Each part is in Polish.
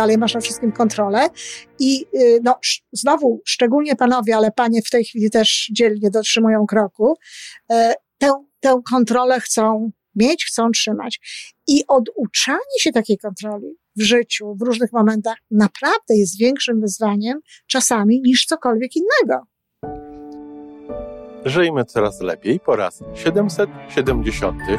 dalej, masz na wszystkim kontrolę. I y, no, znowu, szczególnie panowie, ale panie w tej chwili też dzielnie dotrzymują kroku, e, tę, tę kontrolę chcą mieć, chcą trzymać. I oduczanie się takiej kontroli w życiu, w różnych momentach, naprawdę jest większym wyzwaniem czasami niż cokolwiek innego. Żyjmy coraz lepiej po raz 774.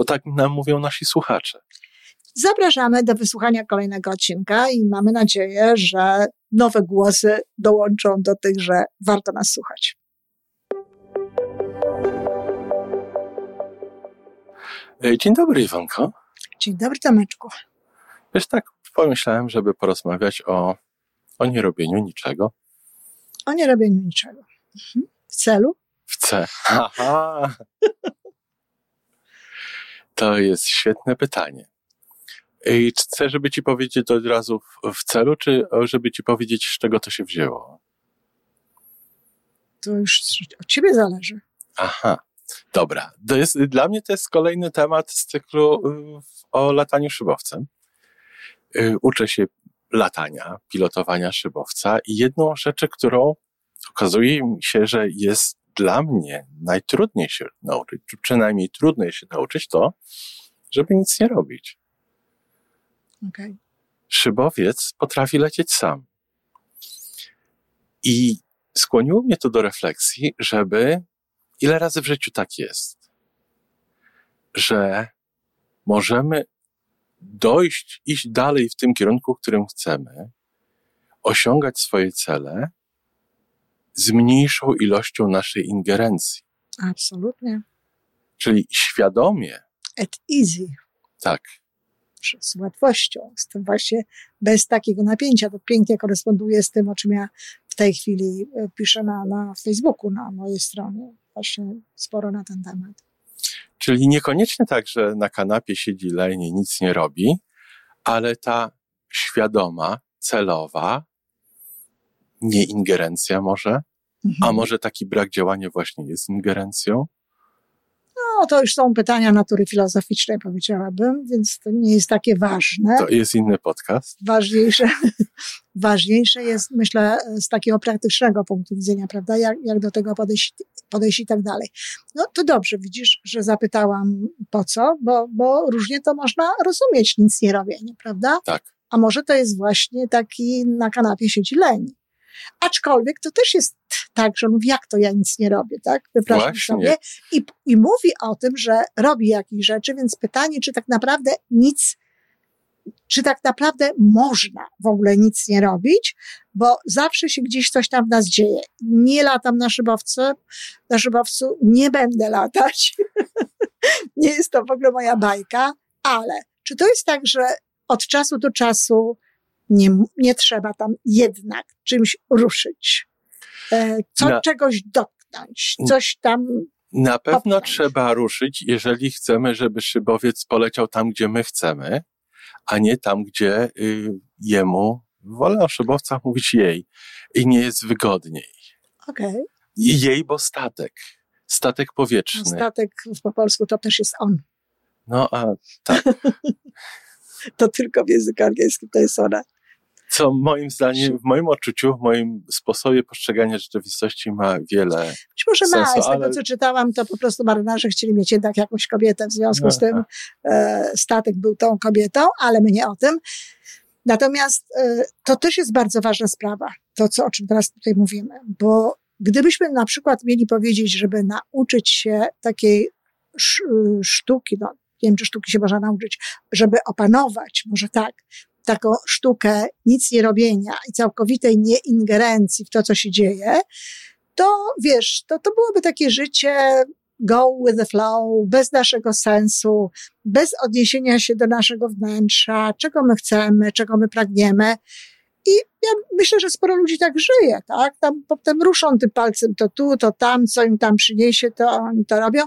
bo tak nam mówią nasi słuchacze. Zapraszamy do wysłuchania kolejnego odcinka i mamy nadzieję, że nowe głosy dołączą do tych, że warto nas słuchać. Dzień dobry, Iwonko. Dzień dobry, Tomeczku. Wiesz, tak pomyślałem, żeby porozmawiać o, o nierobieniu niczego. O nierobieniu niczego. Mhm. W celu? W celu. Aha. To jest świetne pytanie. I chcę, żeby ci powiedzieć to od razu w, w celu, czy żeby ci powiedzieć, z czego to się wzięło? To już od ciebie zależy. Aha. Dobra. To jest, dla mnie to jest kolejny temat z cyklu y, o lataniu szybowcem. Y, uczę się latania, pilotowania szybowca i jedną rzecz, którą okazuje mi się, że jest dla mnie najtrudniej się nauczyć, czy przynajmniej trudniej się nauczyć to, żeby nic nie robić. Okay. Szybowiec potrafi lecieć sam. I skłoniło mnie to do refleksji, żeby ile razy w życiu tak jest, że możemy dojść, iść dalej w tym kierunku, w którym chcemy, osiągać swoje cele z mniejszą ilością naszej ingerencji. Absolutnie. Czyli świadomie. At easy. Tak. Z łatwością, z tym właśnie bez takiego napięcia. To pięknie koresponduje z tym, o czym ja w tej chwili e, piszę na, na Facebooku, na mojej stronie. Właśnie sporo na ten temat. Czyli niekoniecznie tak, że na kanapie siedzi lenie, nic nie robi, ale ta świadoma, celowa, nie ingerencja może, mhm. a może taki brak działania właśnie jest ingerencją? No, to już są pytania natury filozoficznej, powiedziałabym, więc to nie jest takie ważne. To jest inny podcast. Ważniejsze, ważniejsze jest, myślę, z takiego praktycznego punktu widzenia, prawda, jak, jak do tego podejść, podejść i tak dalej. No to dobrze, widzisz, że zapytałam po co, bo, bo różnie to można rozumieć, nic nie robienie, prawda? Tak. A może to jest właśnie taki na kanapie siedzi leń. Aczkolwiek to też jest tak, że on mówi, jak to ja nic nie robię, tak? Wypraszam sobie. I, I mówi o tym, że robi jakieś rzeczy, więc pytanie, czy tak naprawdę nic, czy tak naprawdę można w ogóle nic nie robić, bo zawsze się gdzieś coś tam w nas dzieje. Nie latam na szybowcu, na szybowcu nie będę latać. nie jest to w ogóle moja bajka, ale czy to jest tak, że od czasu do czasu nie, nie trzeba tam jednak czymś ruszyć. E, co, na, czegoś dotknąć, coś tam. Na pewno trzeba ruszyć, jeżeli chcemy, żeby szybowiec poleciał tam, gdzie my chcemy, a nie tam, gdzie y, jemu, wolę o szybowcach mówić jej, i nie jest wygodniej. Okej. Okay. Jej, bo statek. Statek powietrzny. Statek po polsku to też jest on. No, a tak. to tylko w języku angielskim to jest ona co moim zdaniem, w moim odczuciu, w moim sposobie postrzegania rzeczywistości ma wiele Być może sensu, ma, z tego co czytałam, to po prostu marynarze chcieli mieć jednak jakąś kobietę, w związku Aha. z tym e, statek był tą kobietą, ale my nie o tym. Natomiast e, to też jest bardzo ważna sprawa, to co, o czym teraz tutaj mówimy, bo gdybyśmy na przykład mieli powiedzieć, żeby nauczyć się takiej sztuki, no nie wiem, czy sztuki się można nauczyć, żeby opanować, może tak, taką sztukę nic nie robienia i całkowitej nieingerencji w to, co się dzieje, to wiesz, to, to byłoby takie życie go with the flow, bez naszego sensu, bez odniesienia się do naszego wnętrza, czego my chcemy, czego my pragniemy. I ja myślę, że sporo ludzi tak żyje, tak? Tam potem ruszą tym palcem to tu, to tam, co im tam przyniesie, to oni to robią.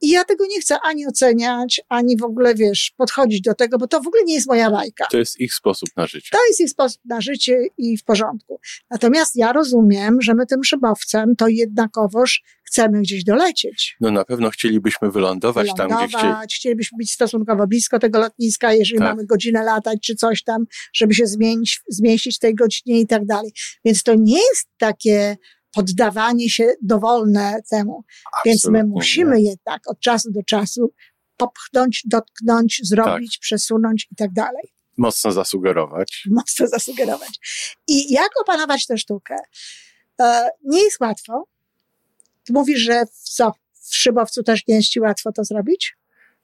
I ja tego nie chcę ani oceniać, ani w ogóle, wiesz, podchodzić do tego, bo to w ogóle nie jest moja bajka. To jest ich sposób na życie. To jest ich sposób na życie i w porządku. Natomiast ja rozumiem, że my tym szybowcem to jednakowoż chcemy gdzieś dolecieć. No na pewno chcielibyśmy wylądować, wylądować tam, gdzie chcieli. Chcielibyśmy być stosunkowo blisko tego lotniska, jeżeli tak. mamy godzinę latać czy coś tam, żeby się zmienić, zmieścić w tej godzinie i tak dalej. Więc to nie jest takie poddawanie się dowolne temu. Absolutnie Więc my musimy jednak od czasu do czasu popchnąć, dotknąć, zrobić, tak. przesunąć i tak dalej. Mocno zasugerować. Mocno zasugerować. I jak opanować tę sztukę? E, nie jest łatwo. Ty mówisz, że w co? W szybowcu też nie jest ci łatwo to zrobić?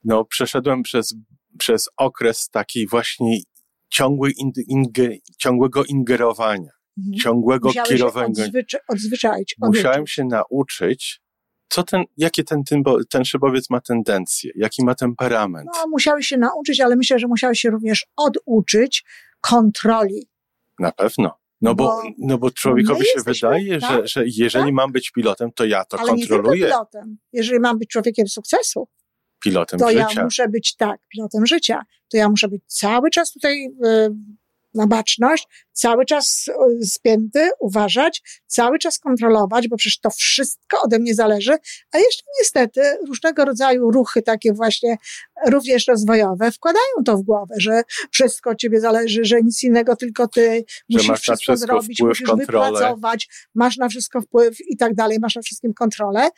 No, przeszedłem przez, przez okres takiej właśnie ciągłej inge, ciągłego ingerowania mhm. ciągłego Musiałeś kierowania. Odzwycza, odzwyczaić. Musiałem się nauczyć, co ten, jakie ten, ten szybowiec ma tendencje, jaki ma temperament. No, musiałeś się nauczyć, ale myślę, że musiałeś się również oduczyć kontroli. Na pewno. No bo, bo no bo człowiekowi się wydaje, tak? że, że jeżeli tak? mam być pilotem, to ja to ale kontroluję. Nie pilotem. Jeżeli mam być człowiekiem sukcesu, pilotem to życia. ja muszę być tak, pilotem życia. To ja muszę być cały czas tutaj y, na baczność, cały czas e, spięty, uważać, cały czas kontrolować, bo przecież to wszystko ode mnie zależy, a jeszcze niestety różnego rodzaju ruchy takie właśnie również rozwojowe wkładają to w głowę, że wszystko od ciebie zależy, że nic innego, tylko ty że musisz wszystko, wszystko zrobić, musisz kontrolę. wypracować, masz na wszystko wpływ i tak dalej, masz na wszystkim kontrolę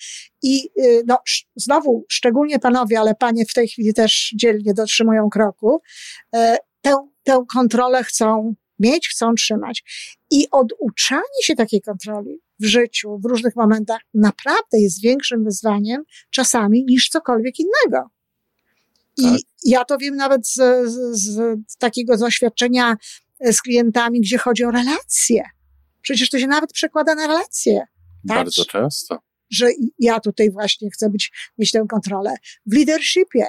i y, no, znowu, szczególnie panowie, ale panie w tej chwili też dzielnie dotrzymują kroku, e, tę, tę kontrolę chcą mieć, chcą trzymać. I oduczanie się takiej kontroli w życiu, w różnych momentach, naprawdę jest większym wyzwaniem czasami niż cokolwiek innego. I tak. ja to wiem nawet z, z, z takiego doświadczenia z klientami, gdzie chodzi o relacje. Przecież to się nawet przekłada na relacje. Tak? Bardzo często. Że ja tutaj właśnie chcę być, mieć tę kontrolę. W leadershipie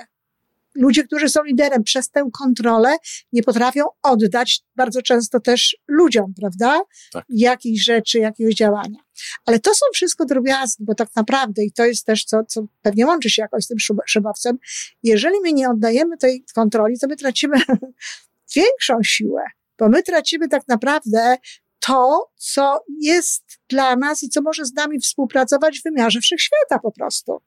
ludzie, którzy są liderem, przez tę kontrolę nie potrafią oddać bardzo często też ludziom, prawda? Tak. Jakichś rzeczy, jakiegoś działania. Ale to są wszystko drobiazgi, bo tak naprawdę, i to jest też co, co pewnie łączy się jakoś z tym szybowcem, jeżeli my nie oddajemy tej kontroli, to my tracimy większą siłę, bo my tracimy tak naprawdę to, co jest dla nas i co może z nami współpracować w wymiarze wszechświata po prostu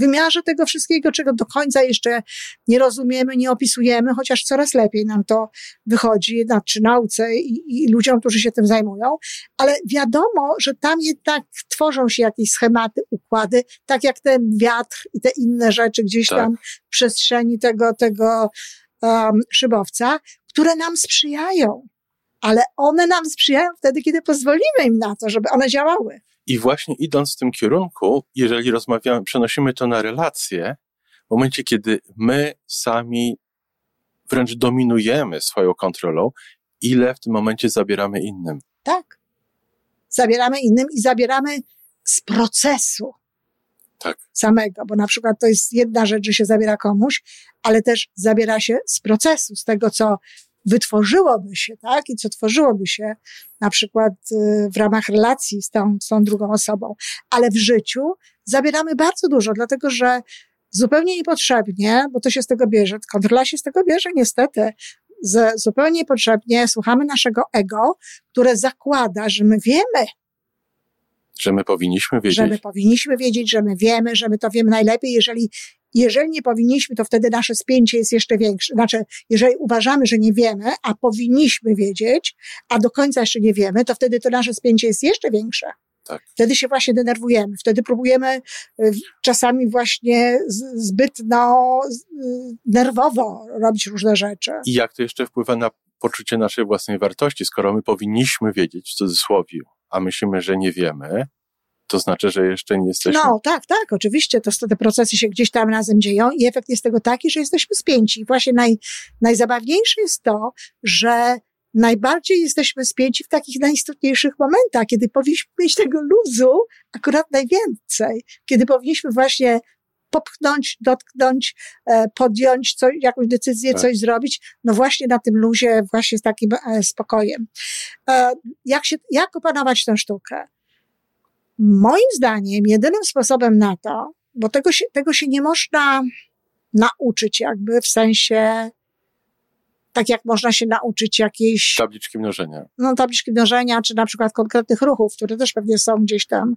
wymiarze tego wszystkiego, czego do końca jeszcze nie rozumiemy, nie opisujemy, chociaż coraz lepiej nam to wychodzi, znaczy nauce i, i ludziom, którzy się tym zajmują, ale wiadomo, że tam jednak tworzą się jakieś schematy, układy, tak jak ten wiatr i te inne rzeczy gdzieś tak. tam w przestrzeni tego, tego um, szybowca, które nam sprzyjają. Ale one nam sprzyjają wtedy, kiedy pozwolimy im na to, żeby one działały. I właśnie idąc w tym kierunku, jeżeli rozmawiamy, przenosimy to na relacje, w momencie, kiedy my sami wręcz dominujemy swoją kontrolą, ile w tym momencie zabieramy innym. Tak. Zabieramy innym i zabieramy z procesu. Tak. Samego, bo na przykład to jest jedna rzecz, że się zabiera komuś, ale też zabiera się z procesu, z tego, co wytworzyłoby się, tak? I co tworzyłoby się na przykład y, w ramach relacji z tą, z tą drugą osobą. Ale w życiu zabieramy bardzo dużo, dlatego że zupełnie niepotrzebnie, bo to się z tego bierze, kontrola się z tego bierze niestety, z, zupełnie niepotrzebnie słuchamy naszego ego, które zakłada, że my wiemy, że my powinniśmy wiedzieć. Że my powinniśmy wiedzieć, że my wiemy, że my to wiemy najlepiej. Jeżeli jeżeli nie powinniśmy, to wtedy nasze spięcie jest jeszcze większe. Znaczy, jeżeli uważamy, że nie wiemy, a powinniśmy wiedzieć, a do końca jeszcze nie wiemy, to wtedy to nasze spięcie jest jeszcze większe. Tak. Wtedy się właśnie denerwujemy, wtedy próbujemy y, czasami właśnie zbyt no, y, nerwowo robić różne rzeczy. I jak to jeszcze wpływa na poczucie naszej własnej wartości, skoro my powinniśmy wiedzieć w cudzysłowie, a myślimy, że nie wiemy, to znaczy, że jeszcze nie jesteśmy. No, tak, tak, oczywiście. To, te procesy się gdzieś tam razem dzieją i efekt jest tego taki, że jesteśmy spięci. I właśnie naj, najzabawniejsze jest to, że najbardziej jesteśmy spięci w takich najistotniejszych momentach, kiedy powinniśmy mieć tego luzu akurat najwięcej, kiedy powinniśmy właśnie popchnąć, dotknąć, e, podjąć coś, jakąś decyzję, tak. coś zrobić, no właśnie na tym luzie, właśnie z takim e, spokojem. E, jak, się, jak opanować tę sztukę? Moim zdaniem jedynym sposobem na to, bo tego się, tego się nie można nauczyć jakby w sensie tak jak można się nauczyć jakiejś... Tabliczki mnożenia. No, tabliczki mnożenia, czy na przykład konkretnych ruchów, które też pewnie są gdzieś tam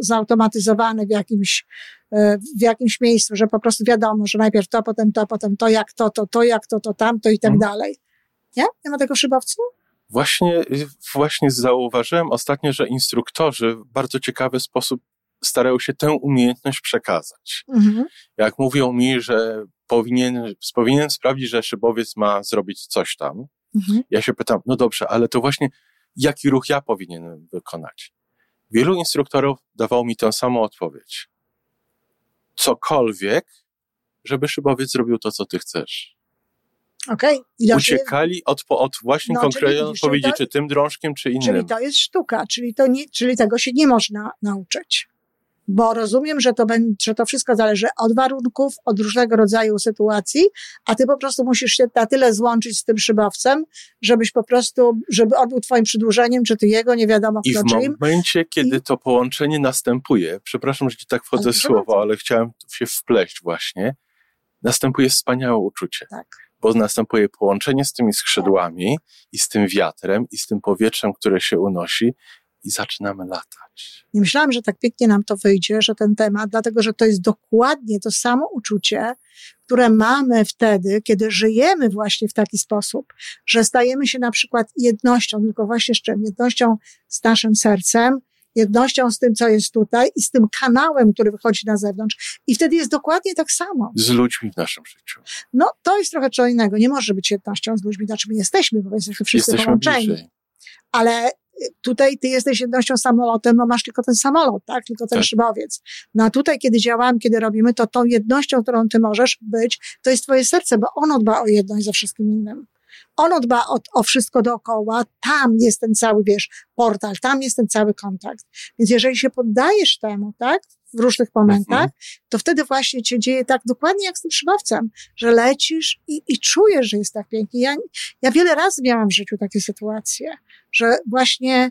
zautomatyzowane w jakimś, e, w jakimś miejscu, że po prostu wiadomo, że najpierw to, potem to, potem to, jak to, to, to, jak to, to, tamto i tak hmm. dalej. Nie? Nie ma tego szybowcu? Właśnie, właśnie zauważyłem ostatnio, że instruktorzy w bardzo ciekawy sposób starają się tę umiejętność przekazać. Mhm. Jak mówią mi, że powinien, powinien sprawdzić, że szybowiec ma zrobić coś tam, mhm. ja się pytam, no dobrze, ale to właśnie jaki ruch ja powinienem wykonać? Wielu instruktorów dawało mi tę samą odpowiedź. Cokolwiek, żeby szybowiec zrobił to, co ty chcesz. Okay. Uciekali od, od właśnie no, konkretnej odpowiedzi, czy tym drążkiem, czy innym. Czyli to jest sztuka, czyli, to nie, czyli tego się nie można nauczyć bo rozumiem, że to, że to wszystko zależy od warunków, od różnego rodzaju sytuacji, a ty po prostu musisz się na tyle złączyć z tym szybowcem, żebyś po prostu, żeby on był twoim przedłużeniem, czy ty jego, nie wiadomo kto I w momencie, kiedy I... to połączenie następuje, przepraszam, że ci tak wchodzę w słowo, ale chciałem się wpleść właśnie, następuje wspaniałe uczucie. Tak. Bo następuje połączenie z tymi skrzydłami i z tym wiatrem i z tym powietrzem, które się unosi i zaczynamy latać. Nie myślałam, że tak pięknie nam to wyjdzie, że ten temat, dlatego że to jest dokładnie to samo uczucie, które mamy wtedy, kiedy żyjemy właśnie w taki sposób, że stajemy się na przykład jednością, tylko właśnie z czym? Jednością z naszym sercem, jednością z tym, co jest tutaj i z tym kanałem, który wychodzi na zewnątrz. I wtedy jest dokładnie tak samo. Z ludźmi w naszym życiu. No, to jest trochę co innego. Nie może być jednością z ludźmi, znaczy my jesteśmy, bo jesteśmy wszyscy jesteśmy połączeni. Bliżej. Ale tutaj ty jesteś jednością samolotem, bo masz tylko ten samolot, tak? Tylko ten tak. szybowiec. No a tutaj, kiedy działamy, kiedy robimy, to tą jednością, którą ty możesz być, to jest twoje serce, bo ono dba o jedność ze wszystkim innym. Ono dba o, o wszystko dookoła, tam jest ten cały, wiesz, portal, tam jest ten cały kontakt. Więc jeżeli się poddajesz temu, tak, w różnych momentach, mhm. to wtedy właśnie się dzieje tak dokładnie jak z tym szybowcem, że lecisz i, i czujesz, że jest tak pięknie. Ja, ja wiele razy miałam w życiu takie sytuacje, że właśnie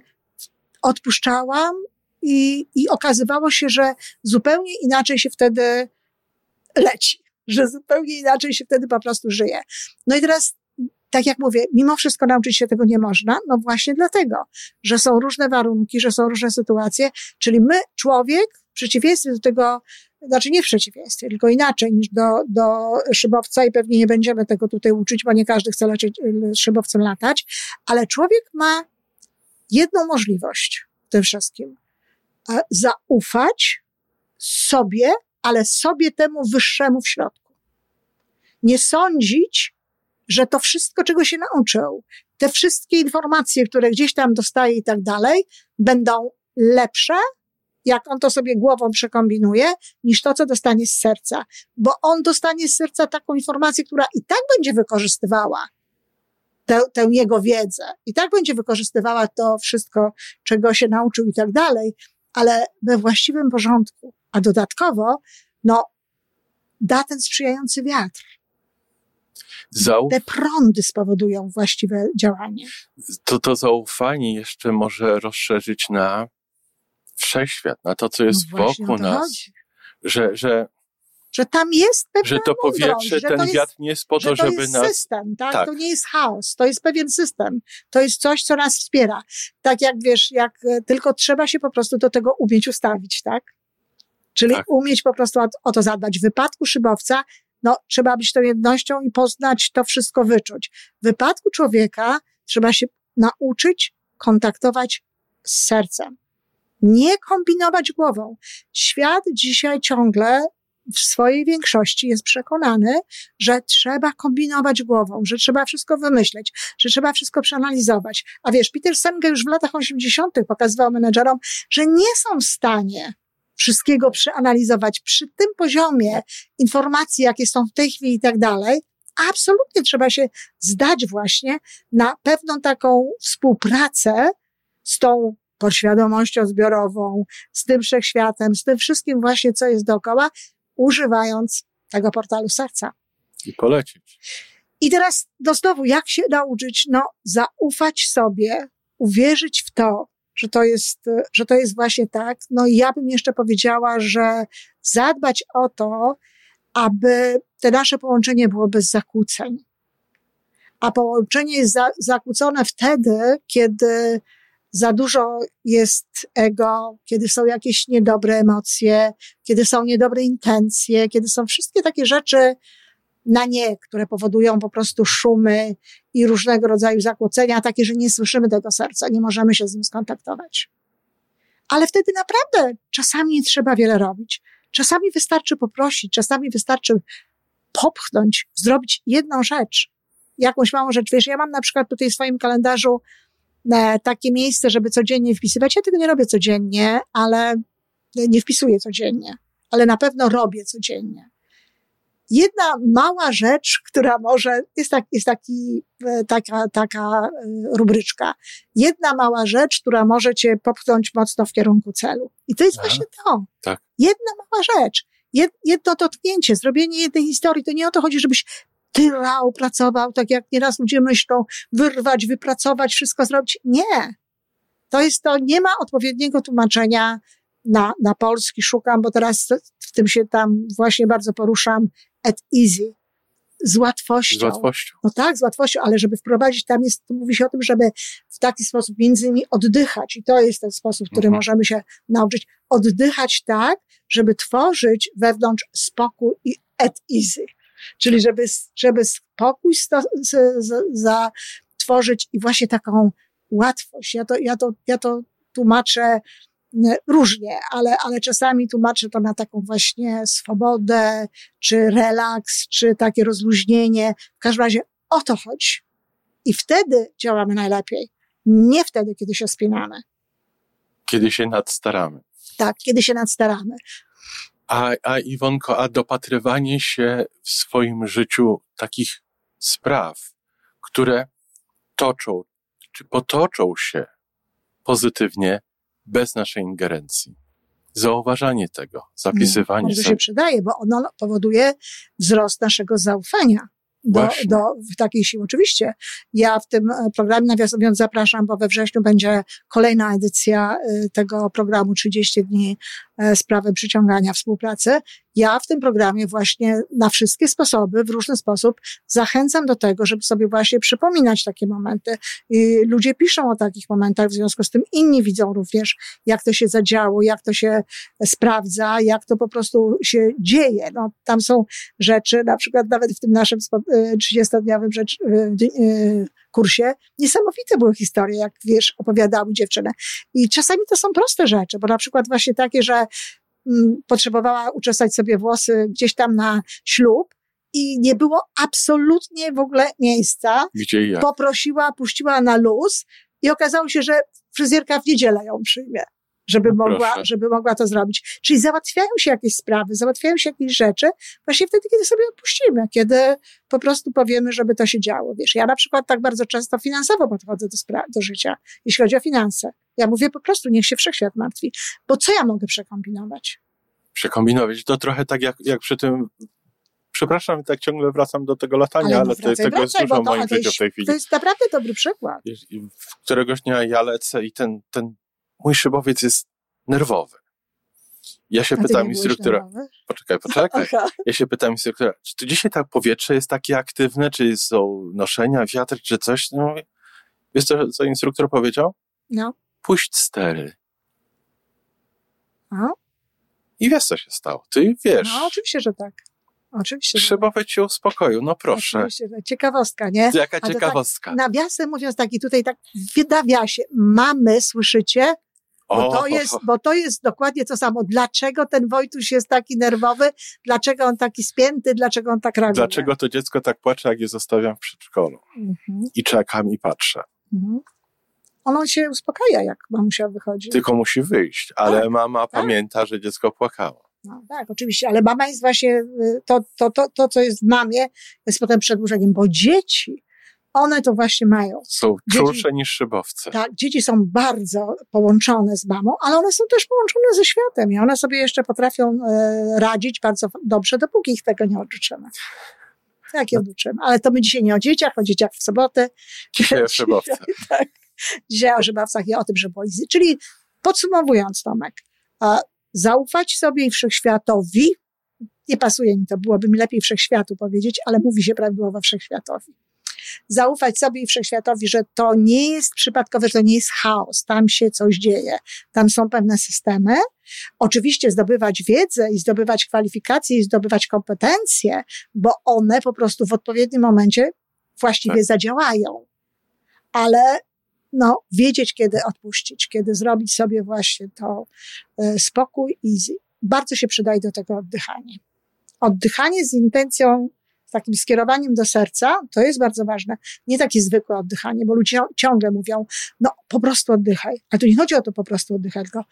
odpuszczałam i, i okazywało się, że zupełnie inaczej się wtedy leci, że zupełnie inaczej się wtedy po prostu żyje. No i teraz tak jak mówię, mimo wszystko nauczyć się tego nie można, no właśnie dlatego, że są różne warunki, że są różne sytuacje, czyli my, człowiek, w przeciwieństwie do tego, znaczy nie w przeciwieństwie, tylko inaczej niż do, do szybowca i pewnie nie będziemy tego tutaj uczyć, bo nie każdy chce lecieć, szybowcem latać, ale człowiek ma jedną możliwość w tym wszystkim. Zaufać sobie, ale sobie temu wyższemu w środku. Nie sądzić, że to wszystko, czego się nauczył, te wszystkie informacje, które gdzieś tam dostaje i tak dalej, będą lepsze, jak on to sobie głową przekombinuje, niż to, co dostanie z serca. Bo on dostanie z serca taką informację, która i tak będzie wykorzystywała tę, tę jego wiedzę, i tak będzie wykorzystywała to wszystko, czego się nauczył i tak dalej, ale we właściwym porządku. A dodatkowo, no, da ten sprzyjający wiatr. Zauf- te prądy spowodują właściwe działanie. To, to zaufanie jeszcze może rozszerzyć na wszechświat, na to, co jest no wokół nas. Że, że, że tam jest pewna Że to powietrze, ten jest, wiatr nie jest po to, żeby jest nas... system, tak? tak? To nie jest chaos, to jest pewien system. To jest coś, co nas wspiera. Tak jak wiesz, jak e, tylko trzeba się po prostu do tego umieć ustawić, tak? Czyli tak. umieć po prostu o, o to zadbać. W wypadku szybowca no, trzeba być tą jednością i poznać to wszystko, wyczuć. W wypadku człowieka trzeba się nauczyć kontaktować z sercem. Nie kombinować głową. Świat dzisiaj ciągle w swojej większości jest przekonany, że trzeba kombinować głową, że trzeba wszystko wymyśleć, że trzeba wszystko przeanalizować. A wiesz, Peter Senge już w latach 80. pokazywał menedżerom, że nie są w stanie wszystkiego przeanalizować przy tym poziomie informacji, jakie są w tej chwili i tak dalej, absolutnie trzeba się zdać właśnie na pewną taką współpracę z tą podświadomością zbiorową, z tym wszechświatem, z tym wszystkim właśnie, co jest dookoła, używając tego portalu serca. I polecić. I teraz, no znowu, jak się nauczyć? No, zaufać sobie, uwierzyć w to, że to jest, że to jest właśnie tak. No i ja bym jeszcze powiedziała, że zadbać o to, aby te nasze połączenie było bez zakłóceń. A połączenie jest za, zakłócone wtedy, kiedy za dużo jest ego, kiedy są jakieś niedobre emocje, kiedy są niedobre intencje, kiedy są wszystkie takie rzeczy na nie, które powodują po prostu szumy i różnego rodzaju zakłócenia, takie, że nie słyszymy tego serca, nie możemy się z nim skontaktować. Ale wtedy naprawdę czasami nie trzeba wiele robić. Czasami wystarczy poprosić, czasami wystarczy popchnąć, zrobić jedną rzecz, jakąś małą rzecz. Wiesz, ja mam na przykład tutaj w swoim kalendarzu e, takie miejsce, żeby codziennie wpisywać. Ja tego nie robię codziennie, ale nie wpisuję codziennie, ale na pewno robię codziennie. Jedna mała rzecz, która może, jest, tak, jest taki, e, taka, taka e, rubryczka. Jedna mała rzecz, która może cię popchnąć mocno w kierunku celu. I to jest Aha, właśnie to. Tak. Jedna mała rzecz. Jedno dotknięcie, zrobienie jednej historii. To nie o to chodzi, żebyś tyrał, pracował, tak jak nieraz ludzie myślą, wyrwać, wypracować, wszystko zrobić. Nie. To jest to, nie ma odpowiedniego tłumaczenia na, na polski, szukam, bo teraz w tym się tam właśnie bardzo poruszam, at easy. Z łatwością. Z łatwością. No tak, z łatwością, ale żeby wprowadzić, tam jest, mówi się o tym, żeby w taki sposób między innymi oddychać. I to jest ten sposób, który mhm. możemy się nauczyć. Oddychać tak, żeby tworzyć wewnątrz spokój i at easy. Czyli żeby, żeby spokój zatworzyć i właśnie taką łatwość. Ja to, ja to, ja to tłumaczę różnie, ale, ale czasami tłumaczę to na taką właśnie swobodę, czy relaks, czy takie rozluźnienie. W każdym razie o to chodzi. I wtedy działamy najlepiej. Nie wtedy, kiedy się spinamy. Kiedy się nadstaramy. Tak, kiedy się nadstaramy. A, a Iwonko, a dopatrywanie się w swoim życiu takich spraw, które toczą, czy potoczą się pozytywnie, bez naszej ingerencji. Zauważanie tego, zapisywanie. To się przydaje, bo ono powoduje wzrost naszego zaufania do, do w takiej siły. Oczywiście ja w tym e, programie, nawiasem mówiąc, zapraszam, bo we wrześniu będzie kolejna edycja e, tego programu 30 dni e, sprawy przyciągania współpracy. Ja w tym programie właśnie na wszystkie sposoby, w różny sposób zachęcam do tego, żeby sobie właśnie przypominać takie momenty. I ludzie piszą o takich momentach, w związku z tym inni widzą również, jak to się zadziało, jak to się sprawdza, jak to po prostu się dzieje. No, tam są rzeczy, na przykład nawet w tym naszym 30-dniowym rzecz, kursie, niesamowite były historie, jak wiesz, opowiadały dziewczyny. I czasami to są proste rzeczy, bo na przykład właśnie takie, że potrzebowała uczesać sobie włosy gdzieś tam na ślub i nie było absolutnie w ogóle miejsca. Gdzie jak? Poprosiła, puściła na luz i okazało się, że fryzjerka w niedzielę ją przyjmie. Żeby no mogła, żeby mogła to zrobić. Czyli załatwiają się jakieś sprawy, załatwiają się jakieś rzeczy, właśnie wtedy, kiedy sobie odpuścimy, kiedy po prostu powiemy, żeby to się działo. Wiesz, ja na przykład tak bardzo często finansowo podchodzę do, spra- do życia, jeśli chodzi o finanse. Ja mówię po prostu, niech się wszechświat martwi. Bo co ja mogę przekombinować? Przekombinować? To trochę tak jak, jak przy tym przepraszam, tak ciągle wracam do tego latania, ale, ale wracaj, tego wracaj, jest dużo w moim życiu w tej chwili. To jest naprawdę dobry przykład. Któregoś dnia ja lecę i ten, ten mój szybowiec jest nerwowy. Ja się A pytam instruktora. Poczekaj, poczekaj. Ja się pytam instruktora, czy to dzisiaj tak powietrze jest takie aktywne, czy są noszenia, wiatr, czy coś? No, wiesz co, co instruktor powiedział? No puść stery. A? I wiesz, co się stało. Ty wiesz. No, oczywiście, że tak. Oczywiście. Szybować cię uspokoju, no proszę. Oczywiście, ciekawostka, nie? Jaka ciekawostka. Tak, nawiasem mówiąc, taki tutaj tak w się. Mamy, słyszycie? Bo to, jest, bo to jest dokładnie to samo. Dlaczego ten Wojtuś jest taki nerwowy? Dlaczego on taki spięty? Dlaczego on tak reaguje? Dlaczego to dziecko tak płacze, jak je zostawiam w przedszkolu? Mhm. I czekam i patrzę. Mhm ono się uspokaja, jak mamusia wychodzi. Tylko musi wyjść, ale tak, mama tak. pamięta, że dziecko płakało. No tak, oczywiście, ale mama jest właśnie, y, to, to, to, to, co jest w mamie, jest potem przedłużeniem, bo dzieci one to właśnie mają. Są czulsze niż szybowce. Tak, dzieci są bardzo połączone z mamą, ale one są też połączone ze światem i one sobie jeszcze potrafią e, radzić bardzo dobrze, dopóki ich tego nie oduczymy. Tak, je oduczymy. Ale to my dzisiaj nie o dzieciach, o dzieciach w sobotę. Dzisiaj o szybowcach. tak. Dzisiaj o szybowcach i o tym, że boi. Czyli podsumowując, Tomek, zaufać sobie i wszechświatowi, nie pasuje mi to, byłoby mi lepiej wszechświatu powiedzieć, ale mówi się prawidłowo wszechświatowi. Zaufać sobie i wszechświatowi, że to nie jest przypadkowe, że to nie jest chaos, tam się coś dzieje, tam są pewne systemy. Oczywiście zdobywać wiedzę i zdobywać kwalifikacje i zdobywać kompetencje, bo one po prostu w odpowiednim momencie właściwie tak. zadziałają. Ale no, wiedzieć, kiedy odpuścić, kiedy zrobić sobie właśnie to y, spokój i bardzo się przydaje do tego oddychanie. Oddychanie z intencją, z takim skierowaniem do serca, to jest bardzo ważne. Nie takie zwykłe oddychanie, bo ludzie ciągle mówią, no po prostu oddychaj. Ale tu nie chodzi o to po prostu oddychaj, tylko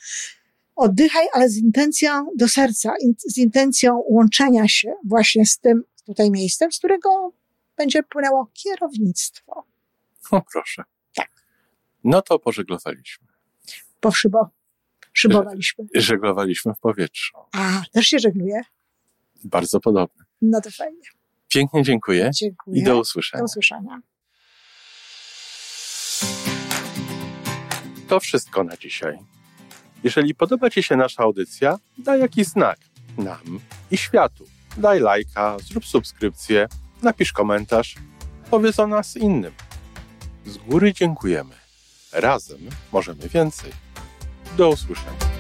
oddychaj, ale z intencją do serca, in, z intencją łączenia się właśnie z tym tutaj miejscem, z którego będzie płynęło kierownictwo. O proszę. No to pożeglowaliśmy. Poszybo. Szybowaliśmy. Żeglowaliśmy w powietrzu. A, też się żegluje? Bardzo podobne. No to fajnie. Pięknie dziękuję. Dziękuję. I do usłyszenia. Do usłyszenia. To wszystko na dzisiaj. Jeżeli podoba Ci się nasza audycja, daj jakiś znak nam i światu. Daj lajka, zrób subskrypcję, napisz komentarz, powiedz o nas innym. Z góry dziękujemy. Razem możemy więcej. Do usłyszenia.